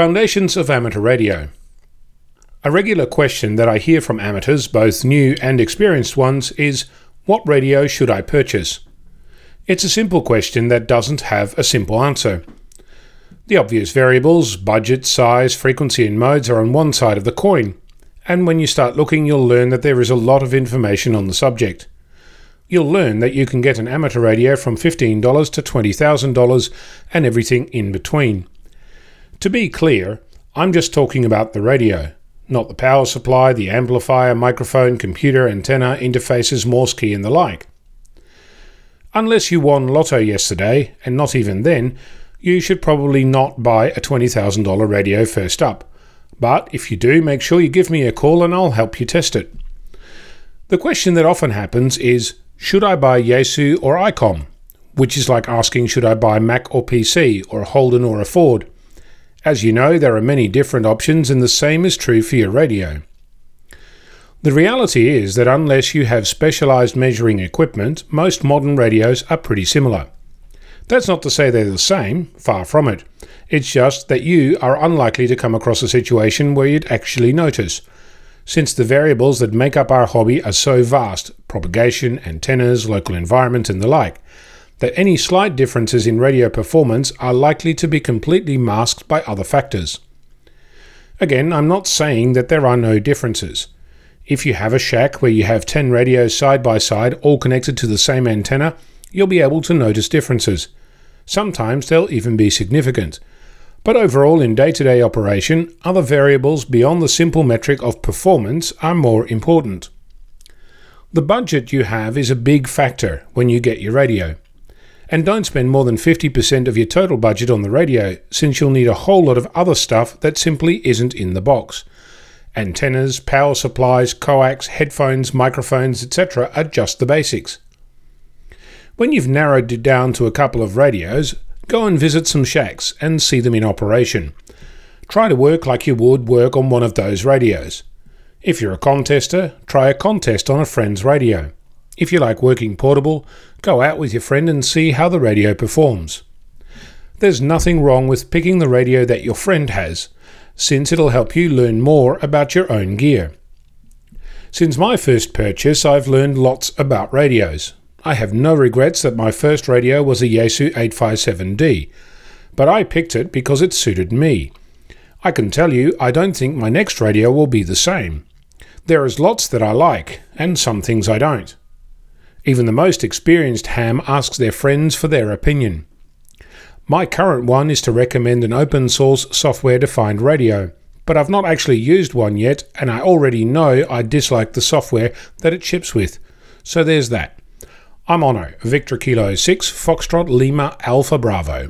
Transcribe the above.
Foundations of Amateur Radio. A regular question that I hear from amateurs, both new and experienced ones, is What radio should I purchase? It's a simple question that doesn't have a simple answer. The obvious variables, budget, size, frequency, and modes, are on one side of the coin, and when you start looking, you'll learn that there is a lot of information on the subject. You'll learn that you can get an amateur radio from $15 to $20,000 and everything in between. To be clear, I'm just talking about the radio, not the power supply, the amplifier, microphone, computer, antenna, interfaces, Morse key, and the like. Unless you won Lotto yesterday, and not even then, you should probably not buy a $20,000 radio first up. But if you do, make sure you give me a call and I'll help you test it. The question that often happens is Should I buy Yaesu or ICOM? Which is like asking Should I buy Mac or PC, or a Holden or a Ford? As you know, there are many different options, and the same is true for your radio. The reality is that unless you have specialized measuring equipment, most modern radios are pretty similar. That's not to say they're the same, far from it. It's just that you are unlikely to come across a situation where you'd actually notice. Since the variables that make up our hobby are so vast propagation, antennas, local environment, and the like that any slight differences in radio performance are likely to be completely masked by other factors. Again, I'm not saying that there are no differences. If you have a shack where you have 10 radios side by side, all connected to the same antenna, you'll be able to notice differences. Sometimes they'll even be significant. But overall, in day to day operation, other variables beyond the simple metric of performance are more important. The budget you have is a big factor when you get your radio. And don't spend more than 50% of your total budget on the radio, since you'll need a whole lot of other stuff that simply isn't in the box. Antennas, power supplies, coax, headphones, microphones, etc. are just the basics. When you've narrowed it down to a couple of radios, go and visit some shacks and see them in operation. Try to work like you would work on one of those radios. If you're a contester, try a contest on a friend's radio. If you like working portable, go out with your friend and see how the radio performs. There's nothing wrong with picking the radio that your friend has, since it'll help you learn more about your own gear. Since my first purchase, I've learned lots about radios. I have no regrets that my first radio was a Yaesu 857D, but I picked it because it suited me. I can tell you, I don't think my next radio will be the same. There is lots that I like, and some things I don't. Even the most experienced ham asks their friends for their opinion. My current one is to recommend an open source software defined radio, but I've not actually used one yet, and I already know I dislike the software that it ships with. So there's that. I'm Onno, Victor Kilo 6, Foxtrot Lima Alpha Bravo.